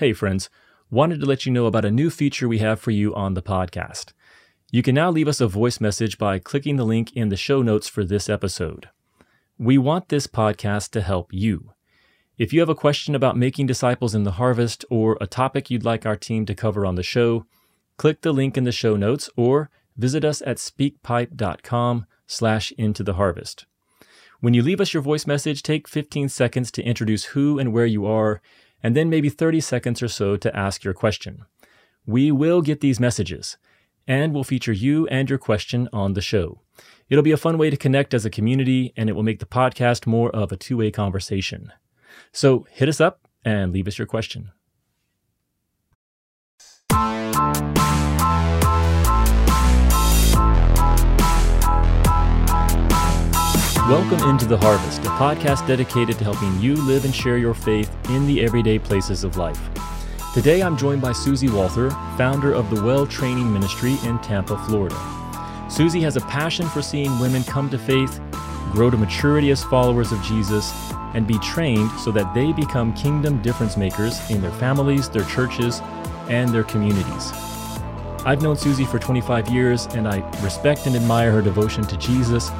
Hey, friends, wanted to let you know about a new feature we have for you on the podcast. You can now leave us a voice message by clicking the link in the show notes for this episode. We want this podcast to help you. If you have a question about making disciples in the harvest or a topic you'd like our team to cover on the show, click the link in the show notes or visit us at speakpipe.com slash into the harvest. When you leave us your voice message, take 15 seconds to introduce who and where you are and then maybe 30 seconds or so to ask your question. We will get these messages, and we'll feature you and your question on the show. It'll be a fun way to connect as a community, and it will make the podcast more of a two way conversation. So hit us up and leave us your question. Welcome into the Harvest, a podcast dedicated to helping you live and share your faith in the everyday places of life. Today I'm joined by Susie Walther, founder of the Well Training Ministry in Tampa, Florida. Susie has a passion for seeing women come to faith, grow to maturity as followers of Jesus, and be trained so that they become kingdom difference makers in their families, their churches, and their communities. I've known Susie for 25 years, and I respect and admire her devotion to Jesus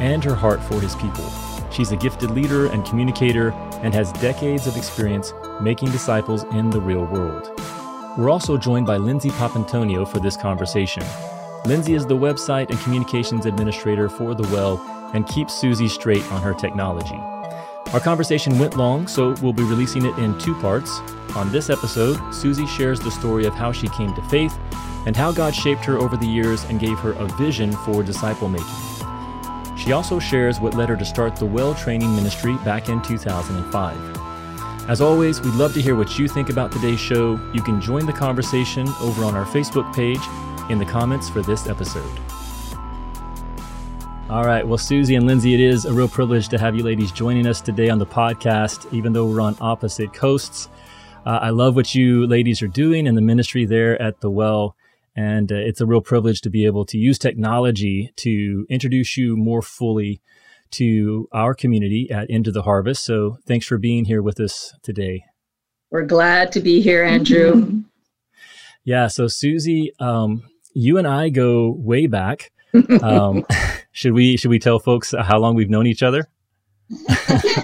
and her heart for his people. She's a gifted leader and communicator and has decades of experience making disciples in the real world. We're also joined by Lindsay Papantonio for this conversation. Lindsay is the website and communications administrator for The Well and keeps Susie straight on her technology. Our conversation went long, so we'll be releasing it in two parts. On this episode, Susie shares the story of how she came to faith and how God shaped her over the years and gave her a vision for disciple making. She also shares what led her to start the Well Training Ministry back in 2005. As always, we'd love to hear what you think about today's show. You can join the conversation over on our Facebook page in the comments for this episode. All right. Well, Susie and Lindsay, it is a real privilege to have you ladies joining us today on the podcast, even though we're on opposite coasts. Uh, I love what you ladies are doing in the ministry there at the Well. And uh, it's a real privilege to be able to use technology to introduce you more fully to our community at Into the Harvest. So thanks for being here with us today. We're glad to be here, Andrew. yeah. So, Susie, um, you and I go way back. Um, should we should we tell folks how long we've known each other?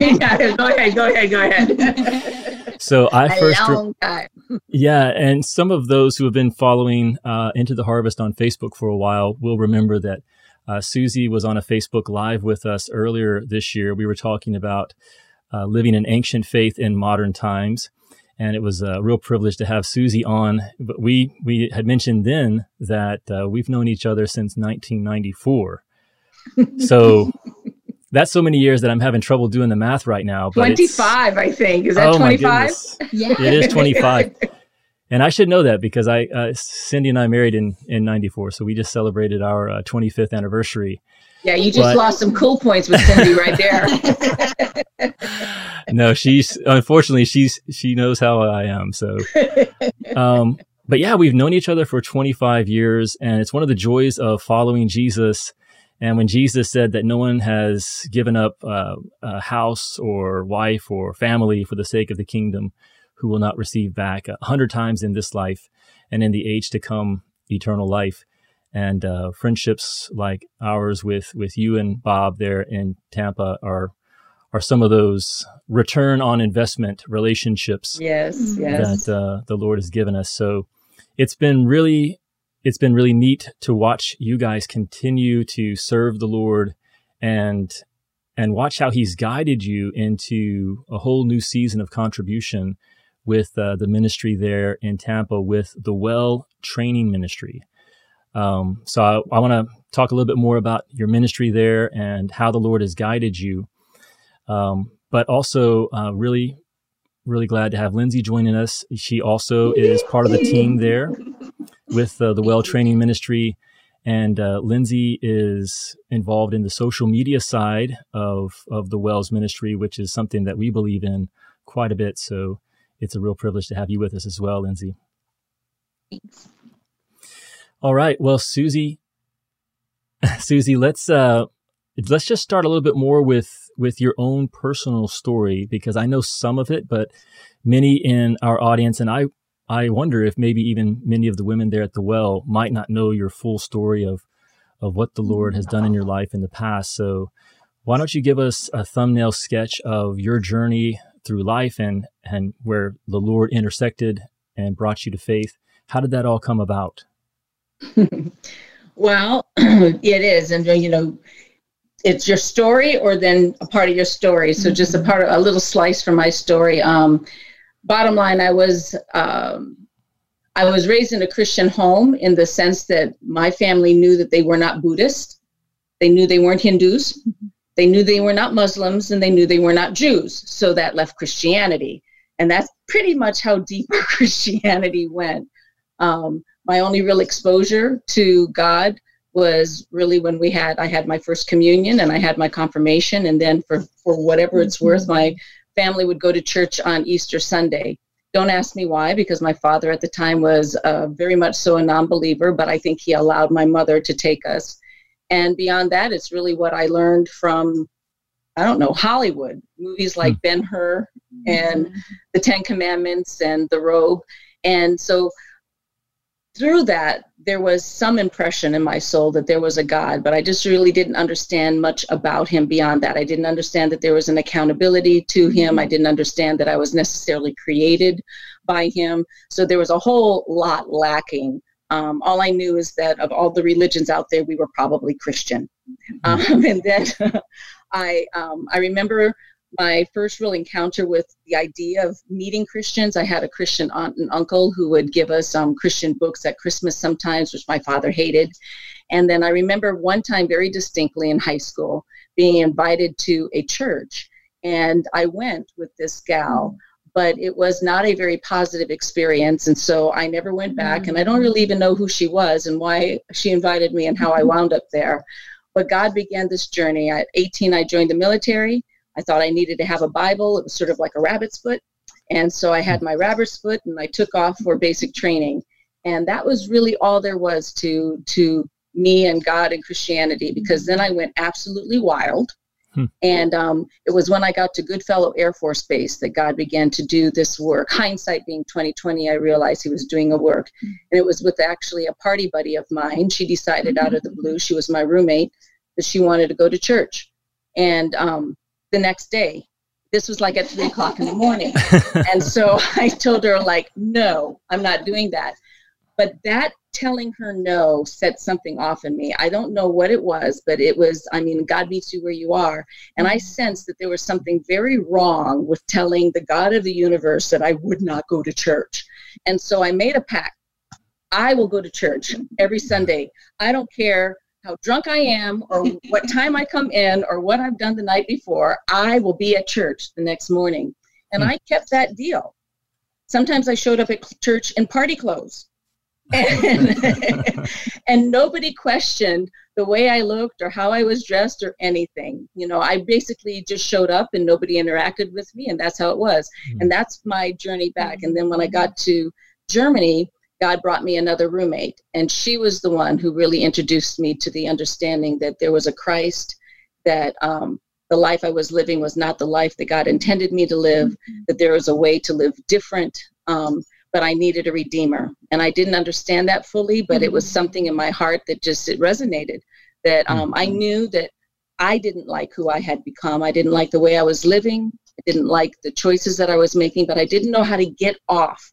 yeah, go ahead, go ahead, go ahead. So I first, long time. yeah, and some of those who have been following uh, Into the Harvest on Facebook for a while will remember that uh, Susie was on a Facebook Live with us earlier this year. We were talking about uh, living an ancient faith in modern times, and it was a real privilege to have Susie on. But we we had mentioned then that uh, we've known each other since 1994. So that's so many years that I'm having trouble doing the math right now. But 25, I think. Is that oh 25? Yeah. It is 25. and I should know that because I uh, Cindy and I married in in 94, so we just celebrated our uh, 25th anniversary. Yeah, you just But- lost some cool points with Cindy right there. No, she's unfortunately she's she knows how I am. So um but yeah, we've known each other for 25 years and it's one of the joys of following Jesus. And when Jesus said that no one has given up uh, a house or wife or family for the sake of the kingdom who will not receive back a hundred times in this life and in the age to come eternal life. And uh, friendships like ours with with you and Bob there in Tampa are are some of those return on investment relationships yes, yes. that uh, the Lord has given us. So it's been really it's been really neat to watch you guys continue to serve the Lord and and watch how He's guided you into a whole new season of contribution with uh, the ministry there in Tampa with the Well Training Ministry. Um, so I, I want to talk a little bit more about your ministry there and how the Lord has guided you. Um, but also, uh, really, really glad to have Lindsay joining us. She also is part of the team there with uh, the Well Training Ministry. And uh, Lindsay is involved in the social media side of, of the Wells Ministry, which is something that we believe in quite a bit. So it's a real privilege to have you with us as well, Lindsay. Thanks. All right. Well, Susie, Susie, let's uh, let's just start a little bit more with with your own personal story because I know some of it, but many in our audience, and I I wonder if maybe even many of the women there at the well might not know your full story of of what the Lord has done in your life in the past. So why don't you give us a thumbnail sketch of your journey through life and and where the Lord intersected and brought you to faith? How did that all come about? well, it is, and you know, it's your story or then a part of your story. So just a mm-hmm. part of a little slice from my story. Um, bottom line, I was um, I was raised in a Christian home in the sense that my family knew that they were not Buddhist. They knew they weren't Hindus. They knew they were not Muslims and they knew they were not Jews. So that left Christianity. And that's pretty much how deep Christianity went. Um, my only real exposure to God was really when we had I had my first communion and I had my confirmation and then for for whatever it's worth my family would go to church on Easter Sunday. Don't ask me why because my father at the time was uh, very much so a non-believer but I think he allowed my mother to take us. And beyond that it's really what I learned from I don't know Hollywood movies like mm-hmm. Ben Hur and mm-hmm. the 10 commandments and the robe and so through that, there was some impression in my soul that there was a God, but I just really didn't understand much about him beyond that. I didn't understand that there was an accountability to him. I didn't understand that I was necessarily created by him. So there was a whole lot lacking. Um, all I knew is that of all the religions out there, we were probably Christian. Mm-hmm. Um, and then I, um, I remember my first real encounter with the idea of meeting Christians. I had a Christian aunt and uncle who would give us um, Christian books at Christmas sometimes, which my father hated. And then I remember one time very distinctly in high school being invited to a church. And I went with this gal, but it was not a very positive experience. And so I never went back. And I don't really even know who she was and why she invited me and how I wound up there. But God began this journey. At 18, I joined the military. I thought I needed to have a Bible. It was sort of like a rabbit's foot. And so I had my rabbit's foot and I took off for basic training. And that was really all there was to to me and God and Christianity because then I went absolutely wild. Hmm. And um, it was when I got to Goodfellow Air Force Base that God began to do this work. Hindsight being 2020, I realized He was doing a work, hmm. and it was with actually a party buddy of mine. She decided out of the blue, she was my roommate, that she wanted to go to church, and um, the next day. This was like at three o'clock in the morning. and so I told her, like, no, I'm not doing that. But that telling her no set something off in me. I don't know what it was, but it was, I mean, God meets you where you are. And I mm-hmm. sensed that there was something very wrong with telling the God of the universe that I would not go to church. And so I made a pact. I will go to church every Sunday. I don't care how drunk I am or what time I come in or what I've done the night before, I will be at church the next morning. And hmm. I kept that deal. Sometimes I showed up at church in party clothes. And, and nobody questioned the way I looked or how I was dressed or anything. You know, I basically just showed up and nobody interacted with me, and that's how it was. Mm-hmm. And that's my journey back. And then when I got to Germany, God brought me another roommate, and she was the one who really introduced me to the understanding that there was a Christ, that um, the life I was living was not the life that God intended me to live, mm-hmm. that there was a way to live different, um, but I needed a redeemer. And I didn't understand that fully, but mm-hmm. it was mm-hmm. something in my heart that just it resonated. That um, I mm-hmm. knew that I didn't like who I had become. I didn't like the way I was living. I didn't like the choices that I was making, but I didn't know how to get off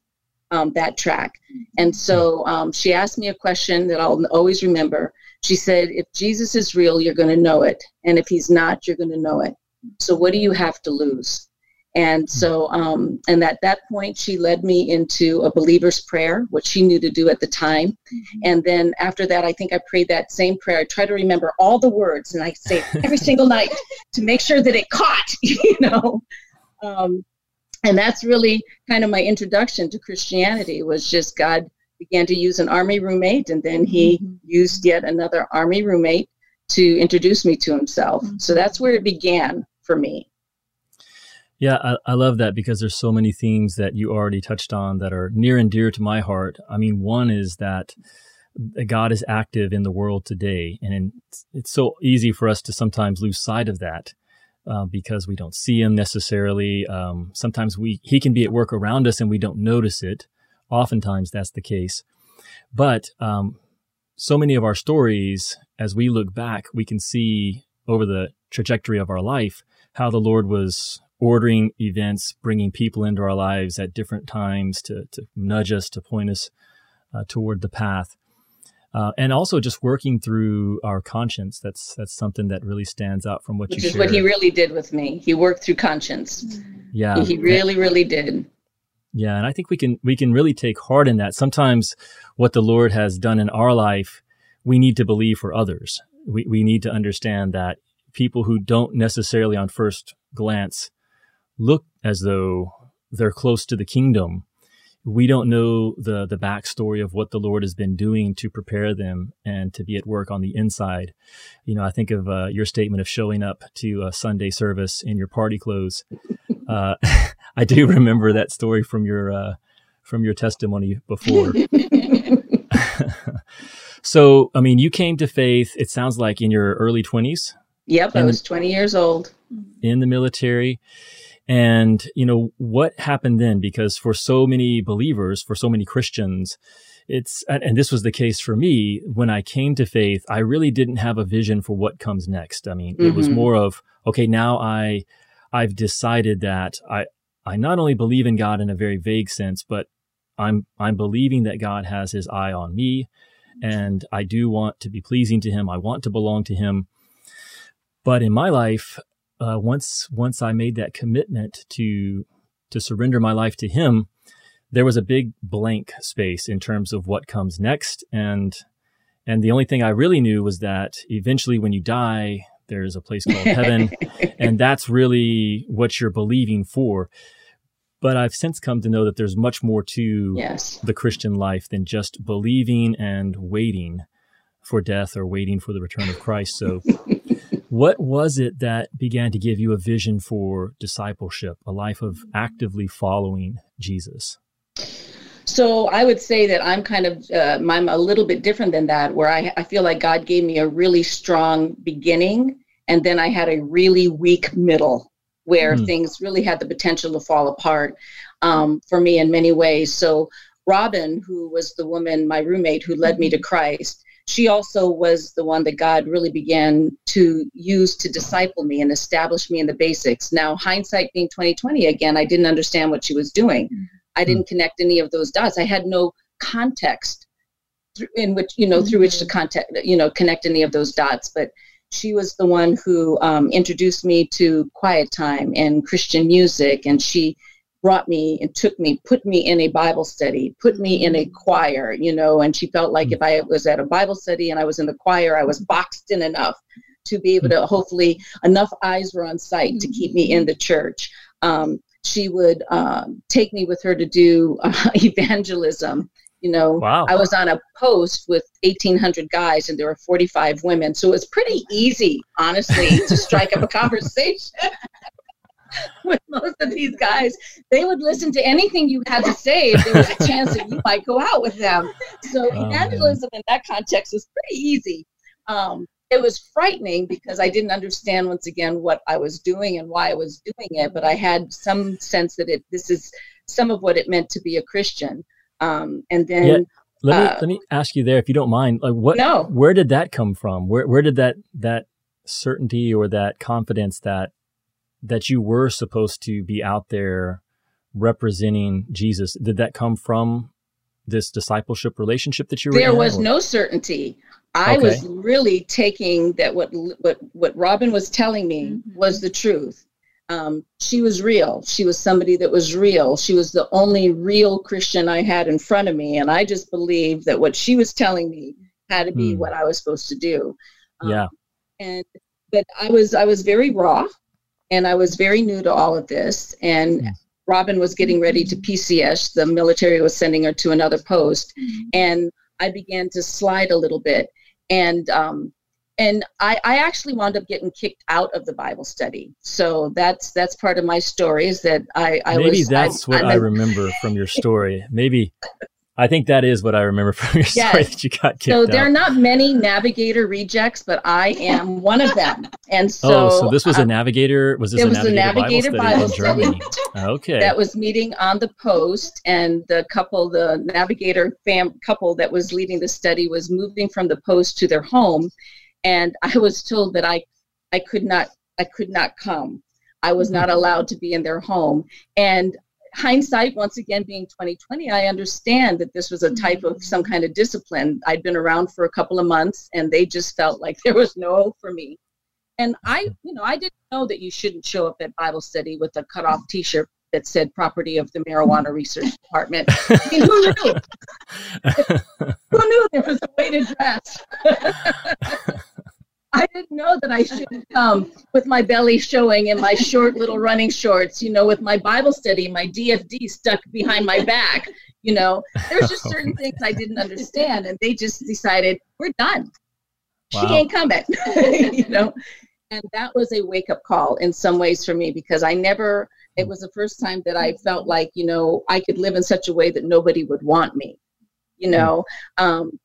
um, that track. And so um, she asked me a question that I'll always remember. She said, If Jesus is real, you're going to know it. And if he's not, you're going to know it. So what do you have to lose? And so, um, and at that point, she led me into a believer's prayer, what she knew to do at the time. And then after that, I think I prayed that same prayer. I try to remember all the words, and I say every single night to make sure that it caught, you know. Um, and that's really kind of my introduction to Christianity was just God began to use an army roommate and then he mm-hmm. used yet another army roommate to introduce me to himself. Mm-hmm. So that's where it began for me. Yeah, I, I, love that because there's so many themes that you already touched on that are near and dear to my heart. I mean, one is that God is active in the world today, and it's, it's so easy for us to sometimes lose sight of that uh, because we don't see Him necessarily. Um, sometimes we He can be at work around us and we don't notice it. Oftentimes that's the case, but um, so many of our stories, as we look back, we can see over the trajectory of our life how the Lord was ordering events, bringing people into our lives at different times to, to nudge us, to point us uh, toward the path. Uh, and also just working through our conscience. That's that's something that really stands out from what Which you. is what he really did with me. He worked through conscience. Yeah, he really, really did. Yeah, and I think we can we can really take heart in that. Sometimes what the Lord has done in our life, we need to believe for others. We we need to understand that people who don't necessarily on first glance look as though they're close to the kingdom we don't know the the backstory of what the Lord has been doing to prepare them and to be at work on the inside. You know, I think of uh, your statement of showing up to a Sunday service in your party clothes. Uh, I do remember that story from your uh, from your testimony before. so, I mean, you came to faith. It sounds like in your early twenties. Yep, I was twenty years old. In the military and, you know, what happened then? Because for so many believers, for so many Christians, it's, and this was the case for me when I came to faith, I really didn't have a vision for what comes next. I mean, mm-hmm. it was mm-hmm. more of, okay, now I, I've decided that I, I not only believe in God in a very vague sense, but I'm, I'm believing that God has his eye on me and I do want to be pleasing to him. I want to belong to him. But in my life, uh, once once I made that commitment to to surrender my life to Him, there was a big blank space in terms of what comes next, and and the only thing I really knew was that eventually, when you die, there's a place called heaven, and that's really what you're believing for. But I've since come to know that there's much more to yes. the Christian life than just believing and waiting for death or waiting for the return of Christ. So what was it that began to give you a vision for discipleship, a life of actively following Jesus? So I would say that I'm kind of uh, I'm a little bit different than that, where I, I feel like God gave me a really strong beginning, and then I had a really weak middle, where mm. things really had the potential to fall apart um, for me in many ways. So Robin, who was the woman, my roommate, who led me to Christ, she also was the one that God really began to use to disciple me and establish me in the basics. Now, hindsight being 2020, again, I didn't understand what she was doing. I didn't hmm. connect any of those dots. I had no context in which, you know, through which to contact, you know, connect any of those dots. But she was the one who um, introduced me to quiet time and Christian music, and she brought me and took me, put me in a Bible study, put me in a choir, you know, and she felt like if I was at a Bible study and I was in the choir, I was boxed in enough to be able to hopefully enough eyes were on sight to keep me in the church. Um, she would um, take me with her to do uh, evangelism. You know, wow. I was on a post with 1,800 guys and there were 45 women. So it was pretty easy, honestly, to strike up a conversation. with most of these guys, they would listen to anything you had to say if there was a chance that you might go out with them. So oh, evangelism man. in that context was pretty easy. Um, it was frightening because I didn't understand once again what I was doing and why I was doing it, but I had some sense that it this is some of what it meant to be a Christian. Um, and then yeah. Let me uh, let me ask you there, if you don't mind, like what? No. Where did that come from? Where where did that that certainty or that confidence that that you were supposed to be out there representing Jesus. Did that come from this discipleship relationship that you were there in, was or? no certainty i okay. was really taking that what what what robin was telling me mm-hmm. was the truth um, she was real she was somebody that was real she was the only real christian i had in front of me and i just believed that what she was telling me had to be mm. what i was supposed to do um, yeah and but i was i was very raw and I was very new to all of this. And yeah. Robin was getting ready to PCS. The military was sending her to another post, mm-hmm. and I began to slide a little bit. And um, and I, I actually wound up getting kicked out of the Bible study. So that's that's part of my story is that I, I maybe was, that's I, what I, I remember from your story. Maybe I think that is what I remember from your story that you got kicked So there out. are not many navigator rejects, but I am one of them. And so, oh, so this was uh, a navigator. Was this a navigator, a navigator, Bible, study, Bible study in Germany? okay, that was meeting on the post, and the couple, the navigator fam couple that was leading the study, was moving from the post to their home, and I was told that I, I could not, I could not come. I was not allowed to be in their home, and hindsight once again being 2020 i understand that this was a type of mm-hmm. some kind of discipline. I'd been around for a couple of months and they just felt like there was no hope for me. And i mm-hmm. you know i didn't know that you shouldn't show up at bible study with a cut off t-shirt that said property of the marijuana research department. I mean, who knew? Who knew there was a way to dress I didn't know that I shouldn't come with my belly showing and my short little running shorts, you know, with my Bible study, my DFD stuck behind my back. You know, there's just certain things I didn't understand, and they just decided we're done. Wow. She ain't coming, you know. And that was a wake up call in some ways for me because I never. It was the first time that I felt like you know I could live in such a way that nobody would want me. You know, um,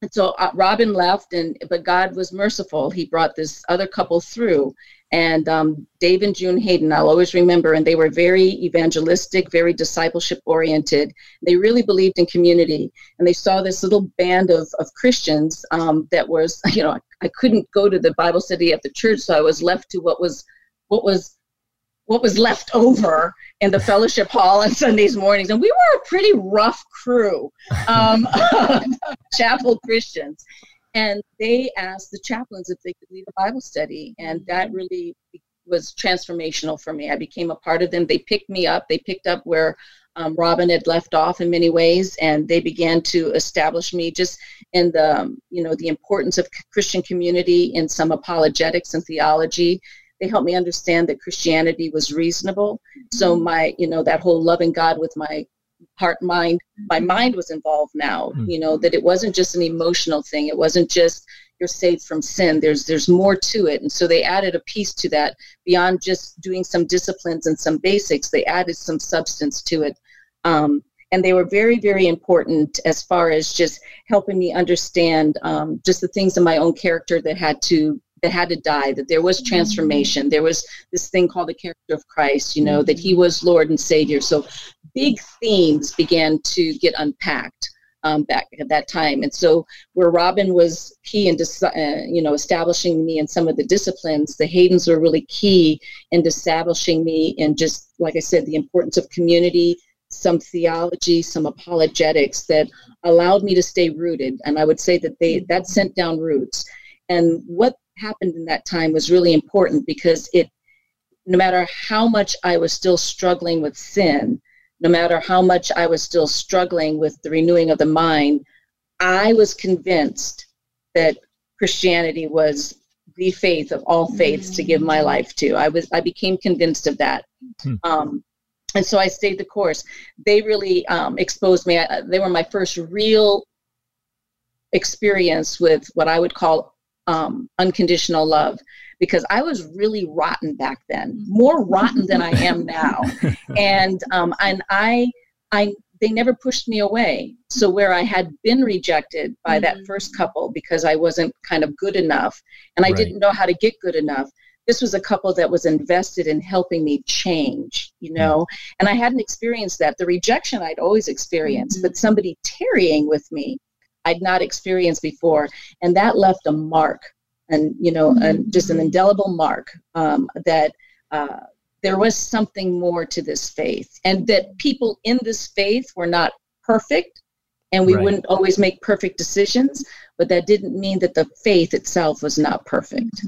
and so uh, Robin left, and but God was merciful. He brought this other couple through, and um, Dave and June Hayden. I'll always remember, and they were very evangelistic, very discipleship oriented. They really believed in community, and they saw this little band of of Christians um, that was, you know, I couldn't go to the Bible study at the church, so I was left to what was what was what was left over in the fellowship hall on Sundays mornings. And we were a pretty rough crew, um, chapel Christians. And they asked the chaplains if they could lead a Bible study. And that really was transformational for me. I became a part of them. They picked me up, they picked up where um, Robin had left off in many ways, and they began to establish me just in the, um, you know, the importance of Christian community in some apologetics and theology they helped me understand that Christianity was reasonable. So mm-hmm. my, you know, that whole loving God with my heart, mind, my mind was involved now. Mm-hmm. You know that it wasn't just an emotional thing. It wasn't just you're saved from sin. There's there's more to it, and so they added a piece to that beyond just doing some disciplines and some basics. They added some substance to it. Um, and they were very very important as far as just helping me understand um, just the things in my own character that had to that had to die, that there was transformation. There was this thing called the character of Christ, you know, that he was Lord and Savior. So big themes began to get unpacked. Um, back at that time. And so, where Robin was key in, uh, you know, establishing me in some of the disciplines, the Haydens were really key in establishing me in just, like I said, the importance of community, some theology, some apologetics that allowed me to stay rooted. And I would say that they that sent down roots. And what happened in that time was really important because it no matter how much I was still struggling with sin, no matter how much I was still struggling with the renewing of the mind, I was convinced that Christianity was the faith of all faiths to give my life to. I was I became convinced of that. Hmm. Um, and so I stayed the course. They really um, exposed me. I, they were my first real experience with what I would call um, unconditional love because I was really rotten back then, more rotten than I am now, and um, and I I they never pushed me away. So where I had been rejected by mm-hmm. that first couple because I wasn't kind of good enough and I right. didn't know how to get good enough. This was a couple that was invested in helping me change, you know, mm-hmm. and I hadn't experienced that. The rejection I'd always experienced, mm-hmm. but somebody tarrying with me I'd not experienced before, and that left a mark, and you know, mm-hmm. just an indelible mark um, that uh, there was something more to this faith, and that people in this faith were not perfect, and we right. wouldn't always make perfect decisions, but that didn't mean that the faith itself was not perfect.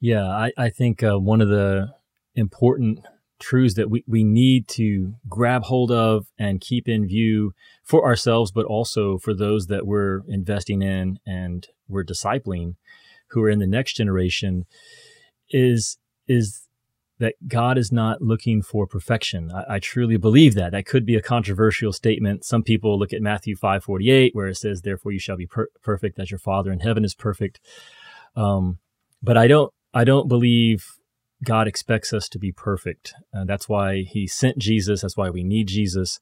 Yeah, I, I think uh, one of the important truths that we, we need to grab hold of and keep in view for ourselves, but also for those that we're investing in and we're discipling who are in the next generation is is that God is not looking for perfection. I, I, truly believe that. That could be a controversial statement. Some people look at Matthew five forty eight, where it says, "Therefore you shall be per- perfect, as your Father in heaven is perfect." Um, but I don't. I don't believe God expects us to be perfect. Uh, that's why He sent Jesus. That's why we need Jesus.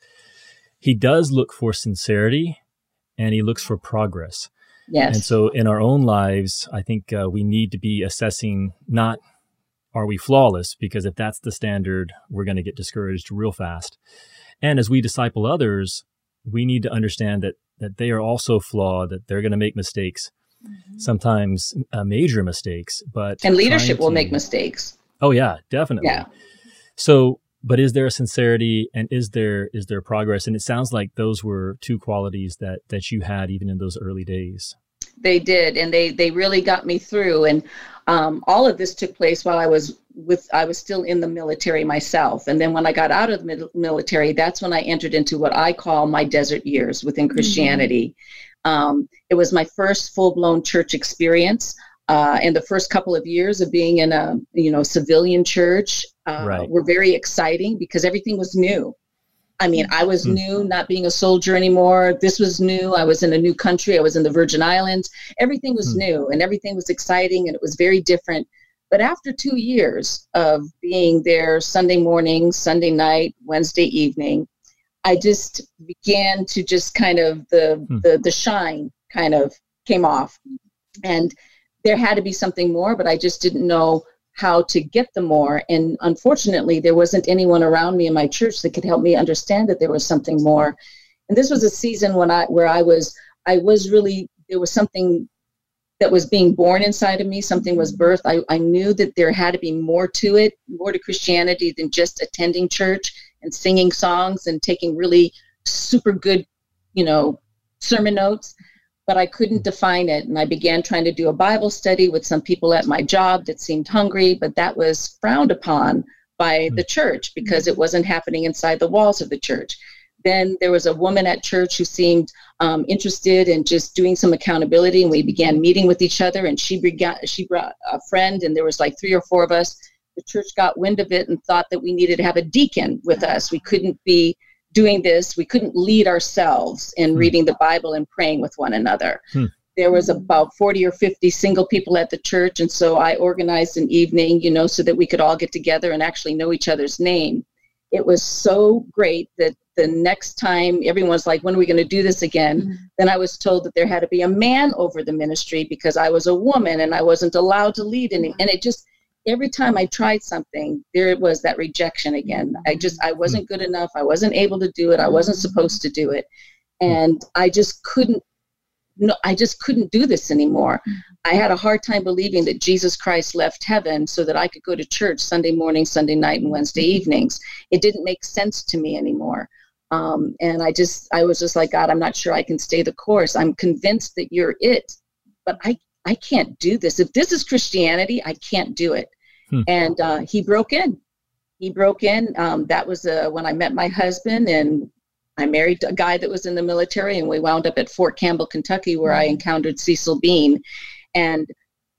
he does look for sincerity and he looks for progress. Yes. And so in our own lives, I think uh, we need to be assessing not are we flawless? Because if that's the standard, we're going to get discouraged real fast. And as we disciple others, we need to understand that that they are also flawed, that they're going to make mistakes, mm-hmm. sometimes uh, major mistakes. But and leadership to, will make mistakes. Oh yeah, definitely. Yeah. So, but is there a sincerity and is there is there progress? And it sounds like those were two qualities that that you had even in those early days. They did, and they they really got me through. And um, all of this took place while I was with I was still in the military myself. And then when I got out of the military, that's when I entered into what I call my desert years within mm-hmm. Christianity. Mm-hmm. Um, it was my first full blown church experience. Uh, and the first couple of years of being in a you know civilian church uh, right. were very exciting because everything was new. I mean, I was mm. new, not being a soldier anymore. This was new. I was in a new country. I was in the Virgin Islands. Everything was mm. new and everything was exciting and it was very different. But after two years of being there Sunday morning, Sunday night, Wednesday evening, I just began to just kind of the mm. the the shine kind of came off. And there had to be something more, but I just didn't know how to get the more. And unfortunately, there wasn't anyone around me in my church that could help me understand that there was something more. And this was a season when I where I was I was really there was something that was being born inside of me, something was birthed. I, I knew that there had to be more to it, more to Christianity than just attending church and singing songs and taking really super good, you know, sermon notes but I couldn't define it. And I began trying to do a Bible study with some people at my job that seemed hungry, but that was frowned upon by the church because it wasn't happening inside the walls of the church. Then there was a woman at church who seemed um, interested in just doing some accountability, and we began meeting with each other. And she began, she brought a friend, and there was like three or four of us. The church got wind of it and thought that we needed to have a deacon with us. We couldn't be doing this, we couldn't lead ourselves in hmm. reading the Bible and praying with one another. Hmm. There was about 40 or 50 single people at the church, and so I organized an evening, you know, so that we could all get together and actually know each other's name. It was so great that the next time everyone's like, when are we going to do this again? Mm-hmm. Then I was told that there had to be a man over the ministry because I was a woman and I wasn't allowed to lead any. And it just, every time I tried something, there was that rejection again. I mm-hmm. just I mm-hmm. wasn't good enough. I wasn't able to do it. I wasn't supposed to do it, mm-hmm. and I just couldn't. No, I just couldn't do this anymore. I had a hard time believing that Jesus Christ left heaven so that I could go to church Sunday morning, Sunday night, and Wednesday evenings. It didn't make sense to me anymore. Um, and I just, I was just like, God, I'm not sure I can stay the course. I'm convinced that you're it, but I, I can't do this. If this is Christianity, I can't do it. Hmm. And uh, he broke in. He broke in. Um, that was uh, when I met my husband, and I married a guy that was in the military, and we wound up at Fort Campbell, Kentucky, where I hmm. encountered Cecil Bean. And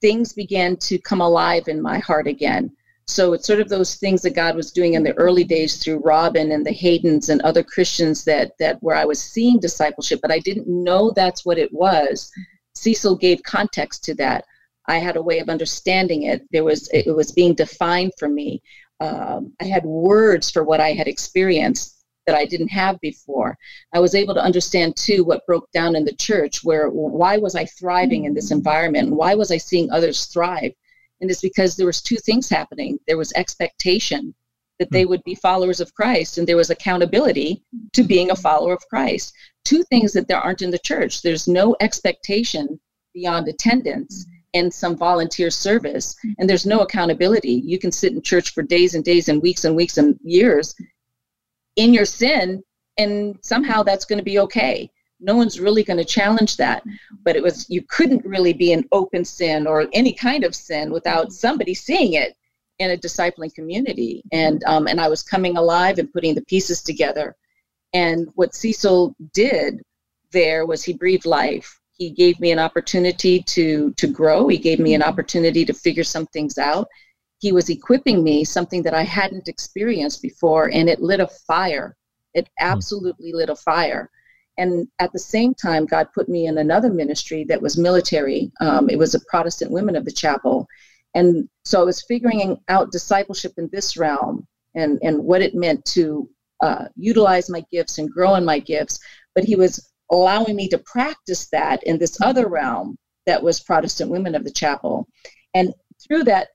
things began to come alive in my heart again. So it's sort of those things that God was doing in the early days through Robin and the Haydens and other Christians that that where I was seeing discipleship, but I didn't know that's what it was. Cecil gave context to that. I had a way of understanding it. There was it was being defined for me. Um, I had words for what I had experienced that I didn't have before. I was able to understand too what broke down in the church. Where why was I thriving in this mm-hmm. environment? Why was I seeing others thrive? And it's because there was two things happening. There was expectation that they mm. would be followers of Christ, and there was accountability to being a mm-hmm. follower of Christ. Two things that there aren't in the church. There's no expectation beyond attendance mm-hmm. Some volunteer service and there's no accountability. You can sit in church for days and days and weeks and weeks and years in your sin and somehow that's going to be okay. No one's really going to challenge that but it was you couldn't really be an open sin or any kind of sin without somebody seeing it in a discipling community. And um, and i was coming alive and putting the pieces together. And what cecil did there was he breathed life he gave me an opportunity to to grow. He gave me an opportunity to figure some things out. He was equipping me something that i hadn't experienced before and it lit a fire. It hmm. absolutely lit a fire. And at the same time god put me in another ministry that was military. Um, it was a protestant women of the chapel. And so i was figuring out discipleship in this realm and and what it meant to uh, utilize my gifts and grow in my gifts, but he was allowing me to practice that in this other realm that was Protestant Women of the Chapel. And through that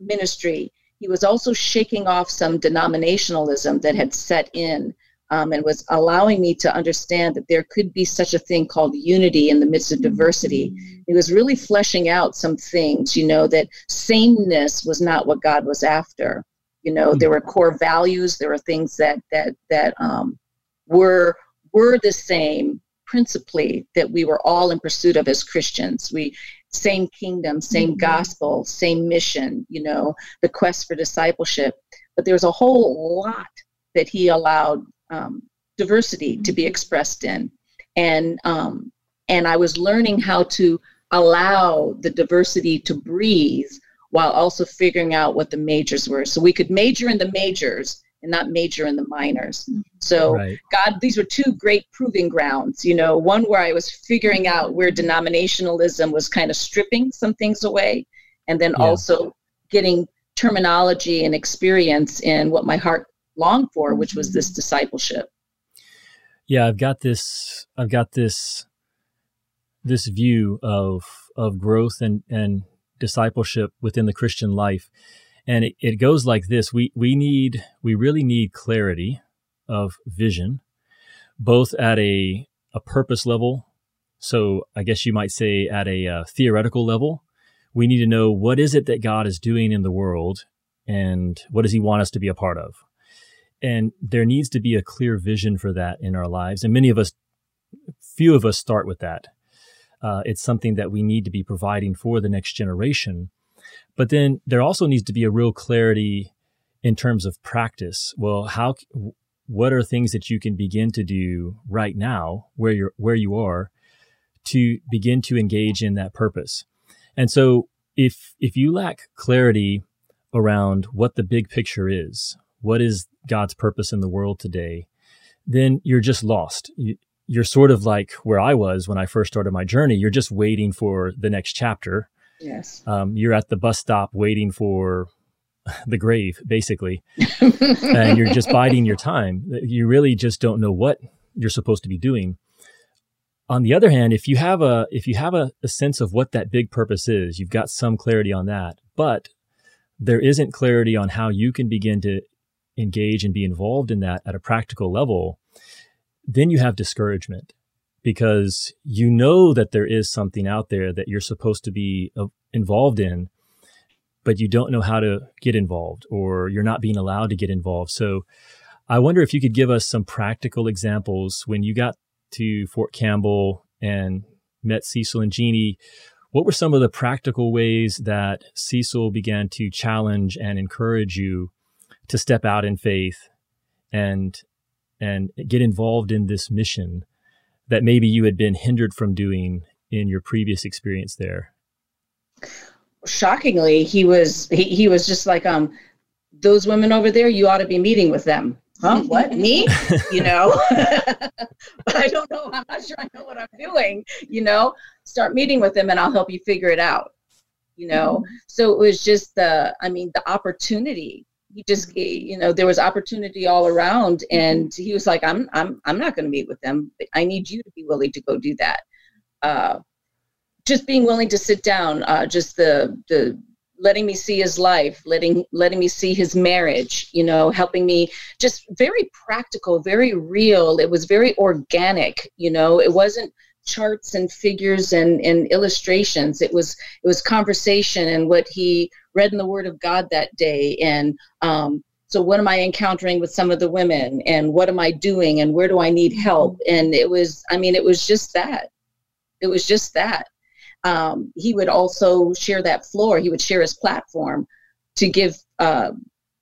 ministry, he was also shaking off some denominationalism that had set in um, and was allowing me to understand that there could be such a thing called unity in the midst of diversity. He was really fleshing out some things, you know, that sameness was not what God was after. You know, there were core values, there were things that that that um, were were the same principally that we were all in pursuit of as Christians. We same kingdom, same mm-hmm. gospel, same mission, you know, the quest for discipleship. But there was a whole lot that he allowed um, diversity to be mm-hmm. expressed in. And um, and I was learning how to allow the diversity to breathe while also figuring out what the majors were. So we could major in the majors and not major in the minors. Mm-hmm. So right. God, these were two great proving grounds. You know, one where I was figuring out where denominationalism was kind of stripping some things away, and then yeah. also getting terminology and experience in what my heart longed for, which was this discipleship. Yeah, I've got this. I've got this. This view of of growth and and discipleship within the Christian life, and it, it goes like this: we we need we really need clarity of vision, both at a a purpose level. So I guess you might say at a uh, theoretical level, we need to know what is it that God is doing in the world, and what does He want us to be a part of and there needs to be a clear vision for that in our lives. And many of us, few of us start with that. Uh, it's something that we need to be providing for the next generation. But then there also needs to be a real clarity in terms of practice. Well, how, what are things that you can begin to do right now where you're, where you are to begin to engage in that purpose? And so if, if you lack clarity around what the big picture is, what is God's purpose in the world today, then you're just lost. You're sort of like where I was when I first started my journey. You're just waiting for the next chapter. Yes. Um, you're at the bus stop waiting for the grave, basically, and you're just biding your time. You really just don't know what you're supposed to be doing. On the other hand, if you have a if you have a, a sense of what that big purpose is, you've got some clarity on that. But there isn't clarity on how you can begin to engage and be involved in that at a practical level, then you have discouragement because you know that there is something out there that you're supposed to be uh, involved in, but you don't know how to get involved or you're not being allowed to get involved. So I wonder if you could give us some practical examples when you got to Fort Campbell and met Cecil and Jeannie. What were some of the practical ways that Cecil began to challenge and encourage you to step out in faith and and get involved in this mission that maybe you had been hindered from doing in your previous experience there? Shockingly he was he, he was just like um those women over there you ought to be meeting with them. Huh? What? Me? You know? But i don't know. I'm not sure i know what i'm doing you know? Start meeting with them and i'll help you figure it out you know? Mm-hmm. so it was just the i mean the opportunity he just you know there was opportunity all around and he was like i'm i'm i'm not going to meet with them. I need you to be willing to go do that. Uh, just being willing to sit down uh, just the the letting me see his life letting letting me see his marriage you know helping me just very practical very real. It was very organic you know. It wasn't charts and figures and, and illustrations. It was it was conversation and what he read in the Word of God that day. And um, so, what am I encountering with some of the women, and what am I doing, and where do I need help? And it was, I mean, it was just that. It was just that. Um, he would also share that floor. He would share his platform to give uh,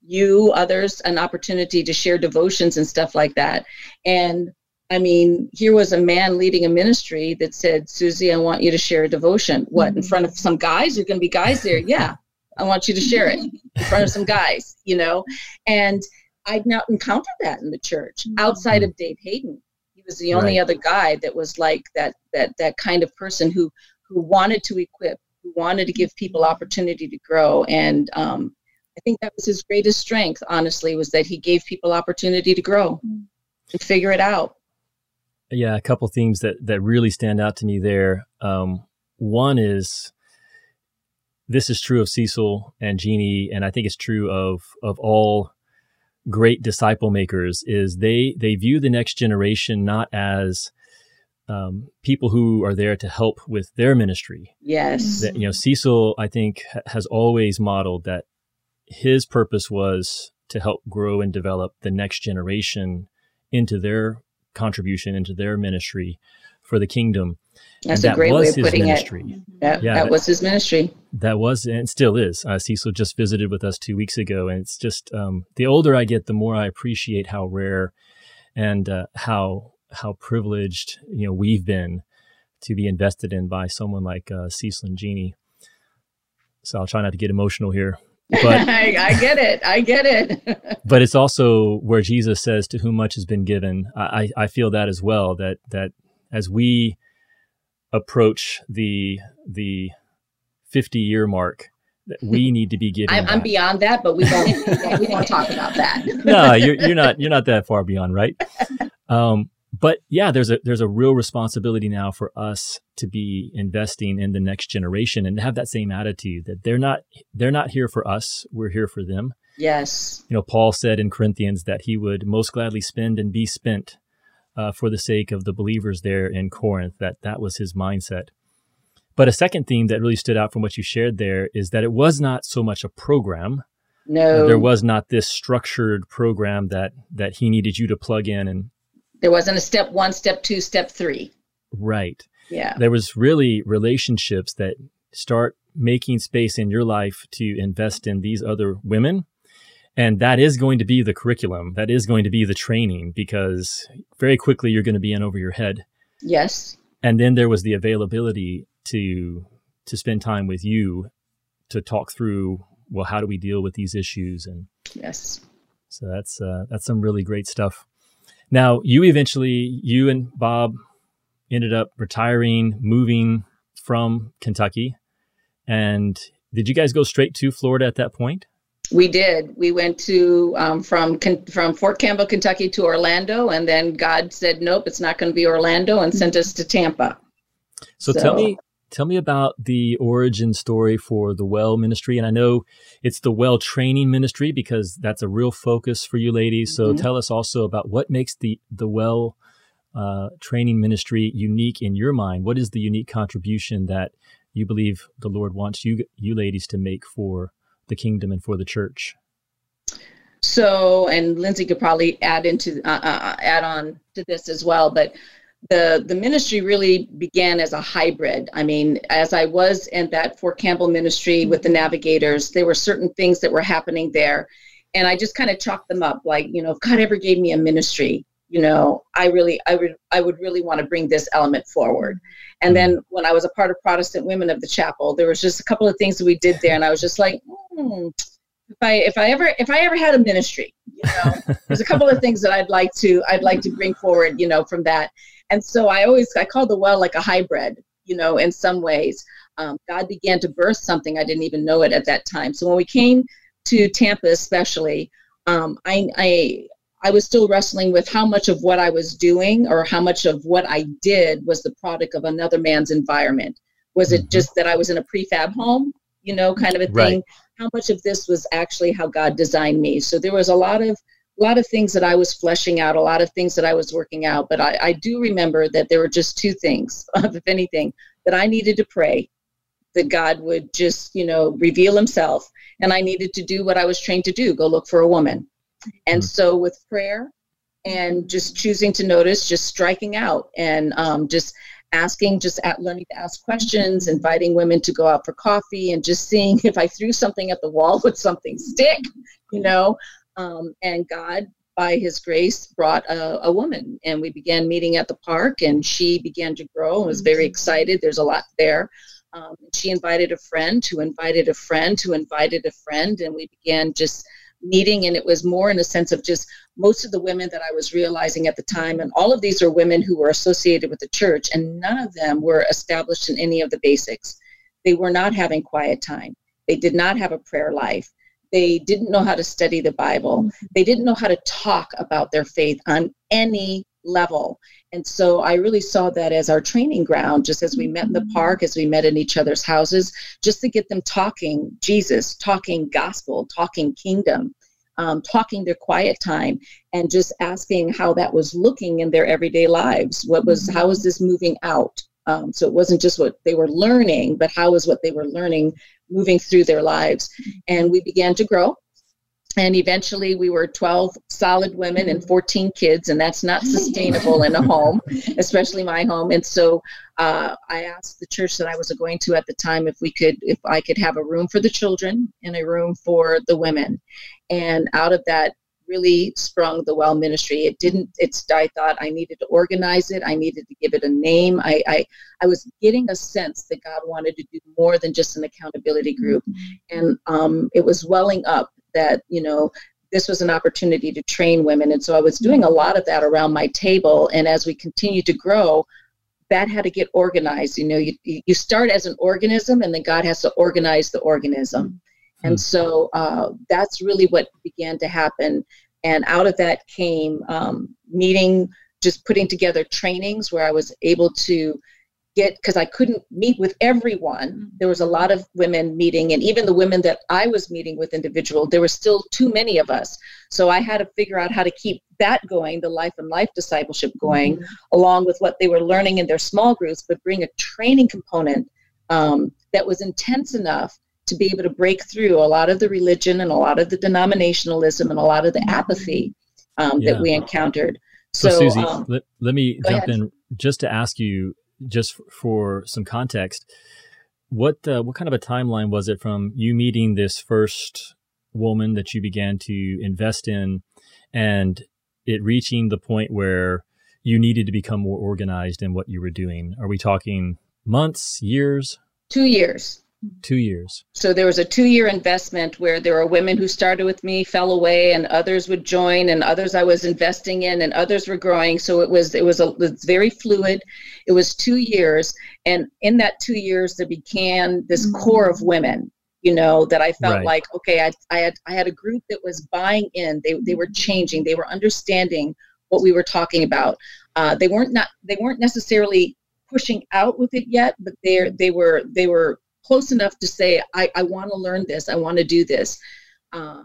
you others an opportunity to share devotions and stuff like that. And I mean, here was a man leading a ministry that said, Susie, I want you to share a devotion. What, in mm-hmm. front of some guys? Are going to be guys there. Yeah, I want you to share it in front of some guys, you know? And I'd not encountered that in the church mm-hmm. outside of Dave Hayden. He was the only right. other guy that was like that, that, that kind of person who, who wanted to equip, who wanted to give people opportunity to grow. And um, I think that was his greatest strength, honestly, was that he gave people opportunity to grow and figure it out. Yeah, a couple themes that that really stand out to me there. Um, one is this is true of Cecil and Jeannie, and I think it's true of of all great disciple makers. Is they they view the next generation not as um, people who are there to help with their ministry. Yes, that, you know, Cecil I think has always modeled that his purpose was to help grow and develop the next generation into their contribution into their ministry for the kingdom. That's and a great way of putting ministry. it. That, yeah, that, that, was his ministry. That was and still is. Uh, Cecil just visited with us two weeks ago, and it's just um, the older I get, the more I appreciate how rare and uh, how how privileged you know we've been to be invested in by someone like uh, Cecil and Jeannie. So I'll try not to get emotional here. But I, I, get it. I get it. but it's also where Jesus says, "To whom much has been given." I, I feel that as well. That that as we approach the the 50 year mark that we need to be giving. I'm, I'm beyond that, but we don't we won't talk about that. no, you're you're not you're not that far beyond, right? Um, but yeah, there's a there's a real responsibility now for us to be investing in the next generation and have that same attitude that they're not they're not here for us, we're here for them. Yes. You know, Paul said in Corinthians that he would most gladly spend and be spent uh, for the sake of the believers there in Corinth, that that was his mindset. But a second theme that really stood out from what you shared there is that it was not so much a program. No. Uh, there was not this structured program that that he needed you to plug in and there wasn't a step 1, step 2, step 3. Right. Yeah. There was really relationships that start making space in your life to invest in these other women and that is going to be the curriculum. That is going to be the training because very quickly you're going to be in over your head. Yes. And then there was the availability to to spend time with you to talk through well how do we deal with these issues and yes so that's uh, that's some really great stuff now you eventually you and bob ended up retiring moving from kentucky and did you guys go straight to florida at that point we did. We went to um, from from Fort Campbell, Kentucky, to Orlando, and then God said, "Nope, it's not going to be Orlando," and sent us to Tampa. So, so, tell me, tell me about the origin story for the Well Ministry, and I know it's the Well Training Ministry because that's a real focus for you ladies. So, mm-hmm. tell us also about what makes the the Well uh, Training Ministry unique in your mind. What is the unique contribution that you believe the Lord wants you you ladies to make for the kingdom and for the church? So, and Lindsay could probably add into uh, uh, uh, add on to this as well, but the the ministry really began as a hybrid. I mean, as I was in that Fort Campbell ministry with the navigators, there were certain things that were happening there, and I just kind of chalked them up like, you know, if God ever gave me a ministry, you know, I really, I would, I would really want to bring this element forward. And then mm-hmm. when I was a part of Protestant Women of the Chapel, there was just a couple of things that we did there, and I was just like, hmm, if I if I ever if I ever had a ministry, you know, there's a couple of things that I'd like to I'd like to bring forward, you know, from that. And so I always I call the well like a hybrid, you know, in some ways. Um, God began to birth something I didn't even know it at that time. So when we came to Tampa, especially, um, I, I I was still wrestling with how much of what I was doing or how much of what I did was the product of another man's environment. Was it mm-hmm. just that I was in a prefab home, you know, kind of a thing? Right. How much of this was actually how God designed me? So there was a lot of a lot of things that I was fleshing out, a lot of things that I was working out. But I, I do remember that there were just two things, if anything, that I needed to pray that God would just, you know, reveal himself. And I needed to do what I was trained to do, go look for a woman. And mm-hmm. so with prayer and just choosing to notice, just striking out and um, just asking, just at learning to ask questions, inviting women to go out for coffee and just seeing if I threw something at the wall, would something stick, you know? Um, and God, by his grace, brought a, a, woman and we began meeting at the park and she began to grow and was very mm-hmm. excited. There's a lot there. Um, she invited a friend who invited a friend who invited a friend and we began just meeting and it was more in a sense of just most of the women that I was realizing at the time and all of these are women who were associated with the church and none of them were established in any of the basics. They were not having quiet time. They did not have a prayer life. They didn't know how to study the Bible. Mm-hmm. They didn't know how to talk about their faith on any level. And so I really saw that as our training ground, just as we met in the park, as we met in each other's houses, just to get them talking Jesus, talking gospel, talking kingdom, um, talking their quiet time, and just asking how that was looking in their everyday lives. What was, how was this moving out? Um, so it wasn't just what they were learning, but how was what they were learning moving through their lives? And we began to grow and eventually we were 12 solid women and 14 kids and that's not sustainable in a home especially my home. And so uh, i asked the church that i was going to at the time if we could if i could have a room for the children and a room for the women. And out of that really sprung the well ministry. It didn't it's i thought i needed to organize it. I needed to give it a name. I i, I was getting a sense that god wanted to do more than just an accountability group. And um, it was welling up that you know this was an opportunity to train women. And so i was doing a lot of that around my table. And as we continued to grow that had to get organized. You know you, you start as an organism and then god has to organize the organism. Hmm. and so uh, that's really what began to happen. And out of that came um, meeting just putting together trainings where i was able to get because I couldn't meet with everyone. Mm-hmm. There was a lot of women meeting, and even the women that I was meeting with individual, there were still too many of us. So I had to figure out how to keep that going, the life and life discipleship going, mm-hmm. along with what they were learning in their small groups, but bring a training component um, that was intense enough to be able to break through a lot of the religion and a lot of the denominationalism and a lot of the apathy um, yeah. that we encountered. So, so Susie, um, let, let me jump ahead. in just to ask you just for some context, what uh, what kind of a timeline was it from you meeting this first woman that you began to invest in, and it reaching the point where you needed to become more organized in what you were doing? Are we talking months, years? Two years. Two years. So there was a two year investment where there were women who started with me, fell away, and others would join, and others I was investing in, and others were growing. So it was it was a it's very fluid. It was two years, and in that two years there began this mm-hmm. core of women. You know that I felt right. like okay, I, I had I had a group that was buying in. They they were changing. They were understanding what we were talking about. Uh, they weren't not they weren't necessarily pushing out with it yet, but they they were they were close enough to say, I, I want to learn this, I want to do this. Uh,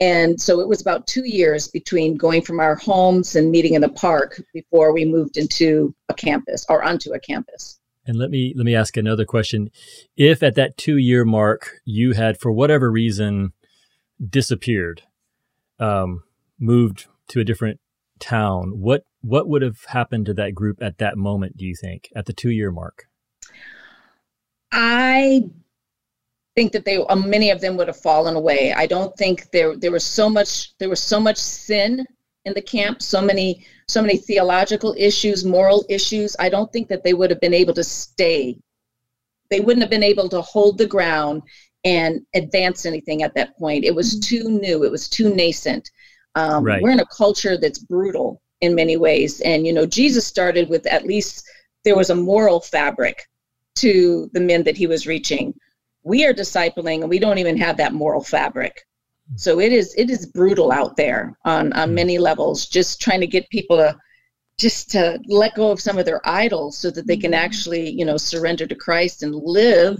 and so it was about two years between going from our homes and meeting in the park before we moved into a campus or onto a campus. And let me let me ask another question. If at that two year mark you had, for whatever reason, disappeared, um, moved to a different town, what what would have happened to that group at that moment? Do you think at the two year mark? I think that they uh, many of them would have fallen away. I don't think there there was so much there was so much sin in the camp, so many so many theological issues, moral issues. I don't think that they would have been able to stay. They wouldn't have been able to hold the ground and advance anything at that point. It was mm-hmm. too new. It was too nascent. Um, right. We're in a culture that's brutal in many ways, and you know Jesus started with at least there was a moral fabric to the men that he was reaching. We are discipling and we don't even have that moral fabric. So it is it is brutal out there on on hmm. many levels just trying to get people to just to let go of some of their idols so that they can mm-hmm. actually, you know, surrender to Christ and live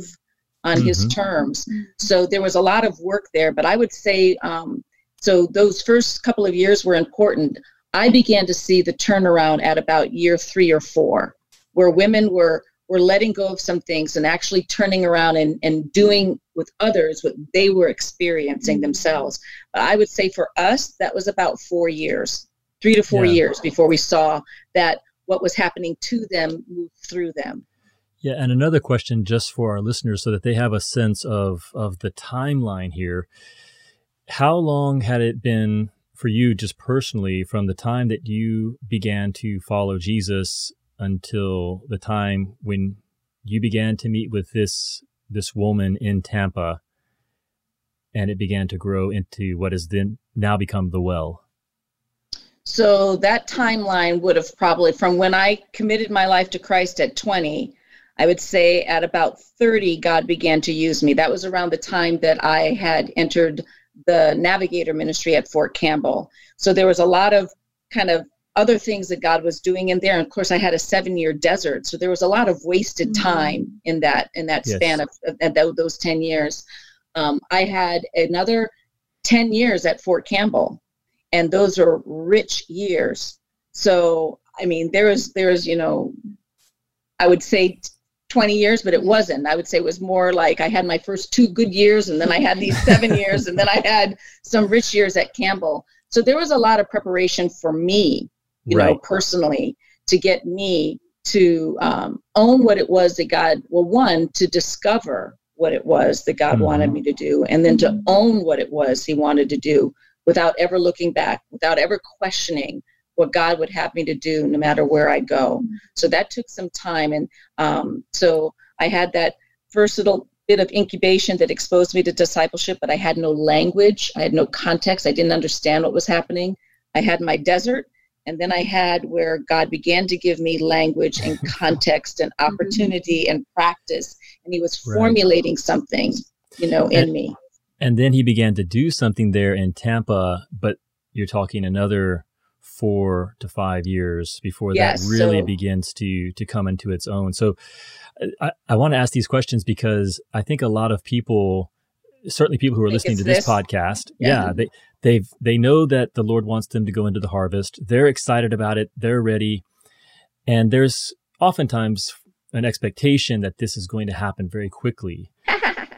on mm-hmm. his terms. So there was a lot of work there, but I would say um, so those first couple of years were important. I began to see the turnaround at about year three or four, where women were were letting go of some things and actually turning around and, and doing with others what they were experiencing mm-hmm. themselves. But I would say for us, that was about four years, three to four yeah. years before we saw that what was happening to them move through them. Yeah, and another question just for our listeners so that they have a sense of of the timeline here. How long had it been for you just personally from the time that you began to follow Jesus until the time when you began to meet with this this woman in Tampa and it began to grow into what has then now become the well. So that timeline would have probably from when I committed my life to Christ at 20, I would say at about 30 God began to use me. That was around the time that I had entered the navigator ministry at Fort Campbell. So there was a lot of kind of other things that God was doing in there. And of course, I had a seven-year desert, so there was a lot of wasted mm-hmm. time in that in that yes. span of, of, those ten years. Um, I had another ten years at Fort Campbell, and those are rich years. So I mean, there is there is you know, I would say 20 years, but it wasn't. I would say it was more like I had my first two good years, and then I had these seven years, and then I had some rich years at Campbell. So there was a lot of preparation for me, you right. know, personally, to get me to um, own what it was that God, well, one, to discover what it was that God mm-hmm. wanted me to do, and then to own what it was He wanted to do without ever looking back, without ever questioning what God would have me to do no matter where I go. So that took some time. And um, so I had that first little bit of incubation that exposed me to discipleship, but I had no language, I had no context, I didn't understand what was happening. I had my desert, and then I had where God began to give me language and context and mm-hmm. opportunity and practice, and He was right. formulating something, you know, in and, me. And then He began to do something there in Tampa, but you're talking another four to five years before yes, that really so, begins to to come into its own. So uh, I, I want to ask these questions because I think a lot of people certainly people who are listening to this, this, podcast yeah. yeah they they've they know that the lord wants them to go into the harvest they're excited about it they're ready and there's oftentimes an expectation that this is going to happen very quickly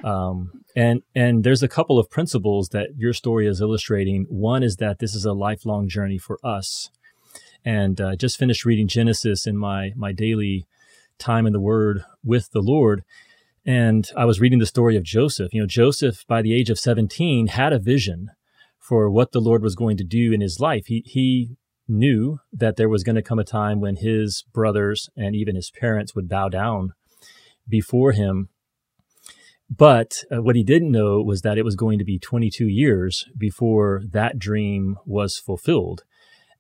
Um, and and there's a couple of principles that your story is illustrating. One is that this is a lifelong journey for us. And uh, just finished reading Genesis in my my daily time in the Word with the Lord, and I was reading the story of Joseph. You know, Joseph by the age of 17 had a vision for what the Lord was going to do in his life. He he knew that there was going to come a time when his brothers and even his parents would bow down before him but uh, what he didn't know was that it was going to be 22 years before that dream was fulfilled.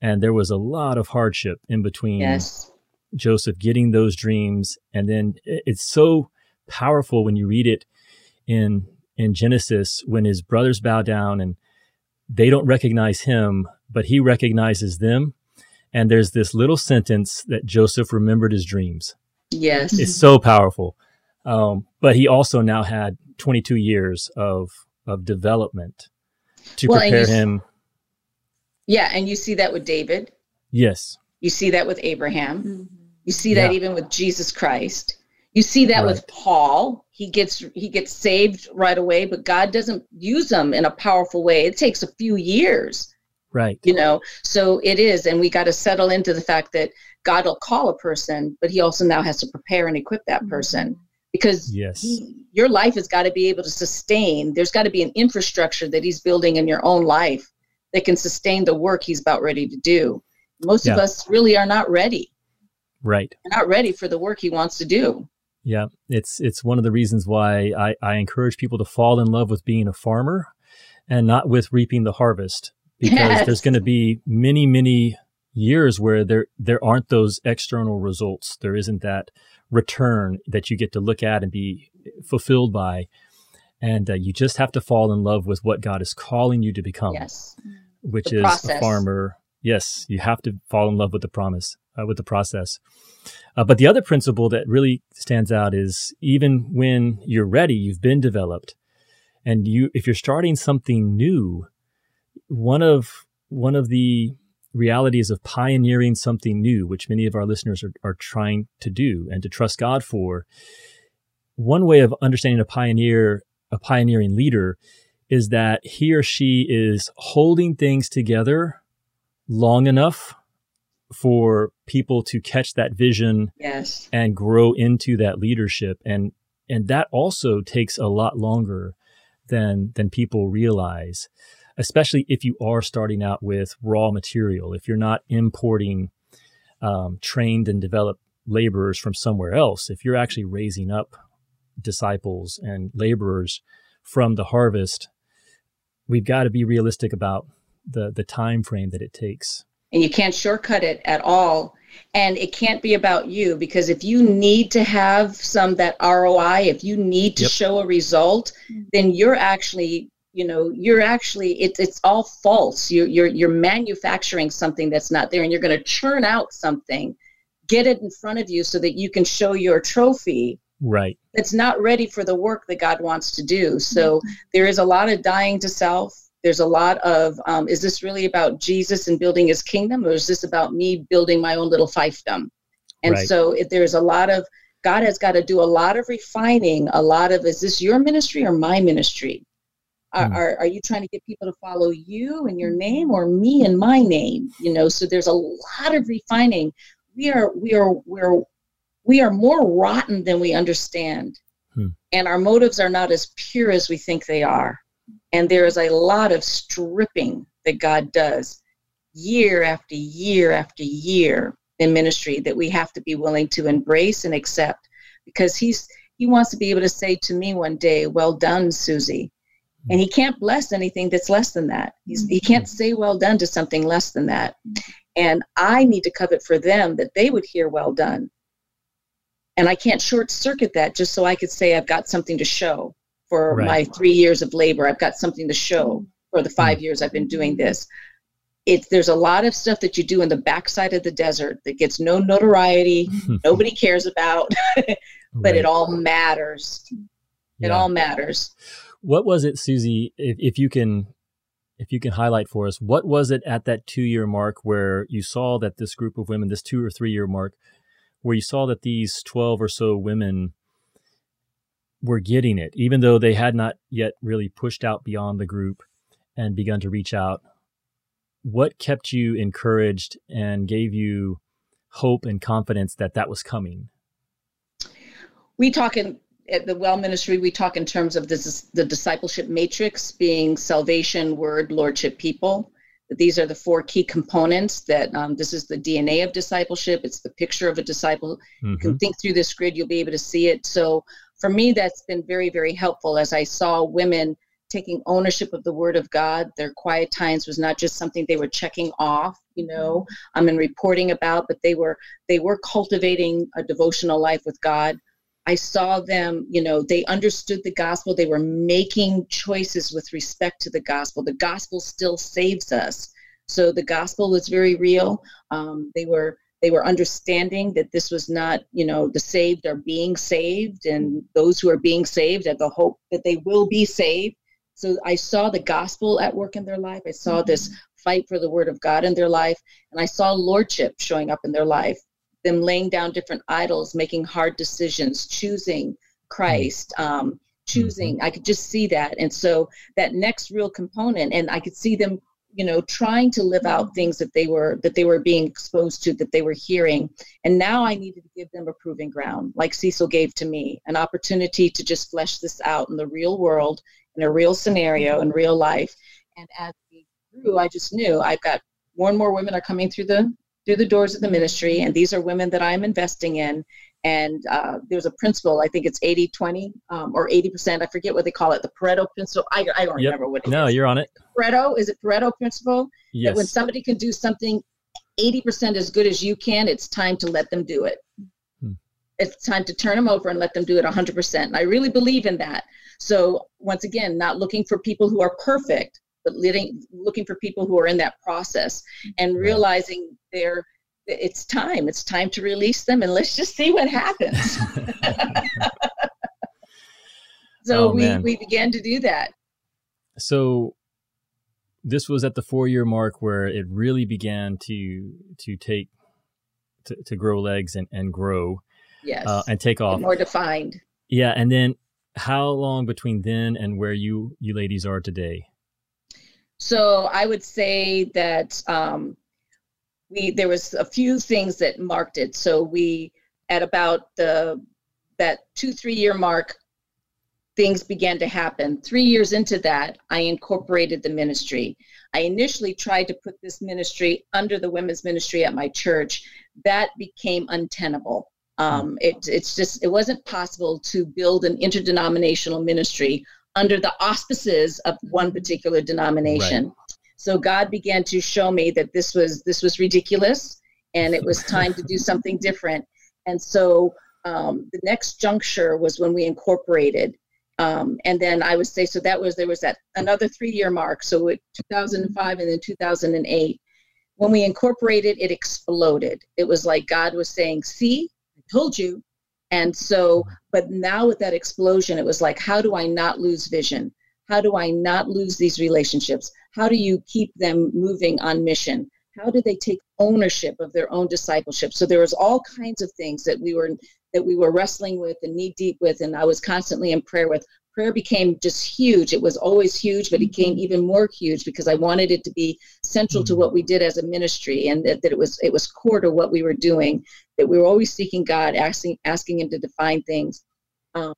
And there was a lot of hardship in between yes. Joseph getting those dreams. And then it's so powerful when you read it in, in Genesis when his brothers bow down and they don't recognize him, but he recognizes them. And there's this little sentence that Joseph remembered his dreams. Yes. It's so powerful. Um, but he also now had 22 years of of development to well, prepare him. Yeah, and you see that with David. Yes. You see that with Abraham. Mm-hmm. You see that yeah. even with Jesus Christ. You see that right. with Paul. He gets he gets saved right away, but God doesn't use him in a powerful way. It takes a few years. Right. You know, so it is, and we got to settle into the fact that God will call a person, but He also now has to prepare and equip that person. Mm-hmm because yes. he, your life has got to be able to sustain there's got to be an infrastructure that he's building in your own life that can sustain the work he's about ready to do most yeah. of us really are not ready right We're not ready for the work he wants to do yeah it's it's one of the reasons why I, I encourage people to fall in love with being a farmer and not with reaping the harvest because yes. there's going to be many many years where there there aren't those external results there isn't that return that you get to look at and be fulfilled by. And uh, you just have to fall in love with what God is calling you to become, yes. which the is process. a farmer. Yes, you have to fall in love with the promise, uh, with the process. Uh, but the other principle that really stands out is even when you're ready, you've been developed, and you if you're starting something new, one of one of the realities of pioneering something new, which many of our listeners are, are trying to do and to trust God for. One way of understanding a pioneer, a pioneering leader, is that he or she is holding things together long enough for people to catch that vision yes. and grow into that leadership and and that also takes a lot longer than than people realize especially if you are starting out with raw material, if you're not importing um, trained and developed laborers from somewhere else, if you're actually raising up disciples and laborers from the harvest, we've got to be realistic about the the time frame that it takes. And you can't shortcut it at all. And it can't be about you because if you need to have some that ROI, if you need to yep. show a result, then you're actually you know you're actually it's it's all false you're you're you're manufacturing something that's not there and you're going to churn out something get it in front of you so that you can show your trophy right that's not ready for the work that god wants to do so mm-hmm. there is a lot of dying to self there's a lot of um, is this really about jesus and building his kingdom or is this about me building my own little fiefdom and right. so if there's a lot of god has got to do a lot of refining a lot of is this your ministry or my ministry are, hmm. are, are, you trying to get people to follow you and your name or me and my name you know so there's a lot of refining we are we are we're we are more rotten than we understand hmm. and our motives are not as pure as we think they are and there is a lot of stripping that god does year after year after year in ministry that we have to be willing to embrace and accept because he's he wants to be able to say to me one day well done susie. And he can't bless anything that's less than that. He's, he can't mm-hmm. say well done to something less than that. And i need to covet for them that they would hear well done. And i can't short circuit that just so i could say i've got something to show for right. my three years of labor i've got something to show for the five mm. years i've been doing this it's there's a lot of stuff that you do in the backside of the desert that gets no notoriety nobody cares about but right. it all matters it yeah. all matters what was it, Susie? If, if you can, if you can highlight for us, what was it at that two-year mark where you saw that this group of women, this two or three-year mark, where you saw that these twelve or so women were getting it, even though they had not yet really pushed out beyond the group and begun to reach out. What kept you encouraged and gave you hope and confidence that that was coming? We talk in at the well ministry we talk in terms of this the discipleship matrix being salvation word lordship people these are the four key components that um, this is the dna of discipleship it's the picture of a disciple mm-hmm. you can mm-hmm. think through this grid you'll be able to see it so for me that's been very very helpful as i saw women taking ownership of the word of god their quiet times was not just something they were checking off you know i'm in reporting about but they were they were cultivating a devotional life with god I saw them, you know, they understood the gospel. They were making choices with respect to the gospel. The gospel still saves us. So the gospel was very real. Um, they were they were understanding that this was not, you know, the saved are being saved, and those who are being saved have the hope that they will be saved. So I saw the gospel at work in their life. I saw this fight for the word of God in their life, and I saw lordship showing up in their life them laying down different idols, making hard decisions, choosing Christ, um, choosing. Mm-hmm. I could just see that. And so that next real component, and I could see them you know trying to live out things that they were that they were being exposed to that they were hearing. And now i needed to give them a proving ground like cecil gave to me an opportunity to just flesh this out in the real world in a real scenario in real life. And as we grew i just knew i've got more and more women are coming through the through the doors of the ministry, and these are women that I'm investing in. And uh, there's a principle, I think it's 80 20 um, or 80%, I forget what they call it, the Pareto principle. I, I don't yep. remember what it no, is. you're on it. Pareto, is it Pareto principle? Yes. That when somebody can do something 80% as good as you can, it's time to let them do it. Hmm. It's time to turn them over and let them do it 100%. And I really believe in that. So, once again, not looking for people who are perfect, but letting, looking for people who are in that process and realizing they're it's time. It's time to release them and let's just see what happens. So oh, we, we began to do that. So this was at the four year mark where it really began to to take to, to grow legs and, and grow yes. uh, and take off. More defined. Yeah and then how long between then and where you you ladies are today so I would say that um, we there was a few things that marked it. So we at about the that two three year mark, things began to happen. Three years into that, I incorporated the ministry. I initially tried to put this ministry under the women's ministry at my church. That became untenable. Um, it, it's just it wasn't possible to build an interdenominational ministry under the auspices of one particular denomination. Right. So God began to show me that this was this was ridiculous, and it was time to do something different. And so um, the next juncture was when we incorporated, Um, and then I would say, so that was, there was that another three year mark. So it 2005 and then 2008. When we incorporated, it exploded. It was like God was saying, see, I told you. And so, but now with that explosion, it was like, how do I not lose vision? How do I not lose these relationships? How do you keep them moving on mission? How do they take ownership of their own discipleship? So there was all kinds of things that we were that we were wrestling with and knee deep with, and I was constantly in prayer with. Prayer became just huge. It was always huge, but it mm-hmm. became even more huge because I wanted it to be central to mm-hmm. what we did as a ministry, and that, that it was it was core to what we were doing. That we were always seeking God, asking asking Him to define things. Um,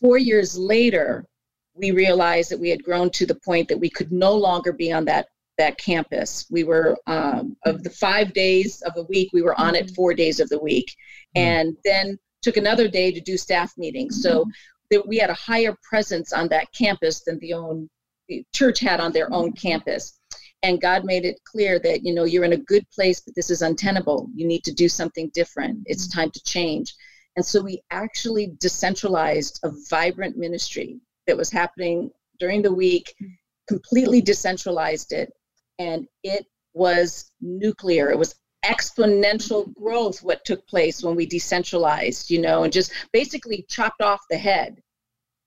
four years later, we realized that we had grown to the point that we could no longer be on that that campus. We were um, of the five days of the week, we were on it four days of the week, and then took another day to do staff meetings. So that we had a higher presence on that campus than the own the church had on their own campus. And God made it clear that you know you're in a good place, but this is untenable. You need to do something different. It's mm-hmm. time to change. And so we actually decentralized a vibrant ministry that was happening during the week, mm-hmm. completely decentralized it, and it was nuclear. It was exponential growth what took place when we decentralized, you know, and just basically chopped off the head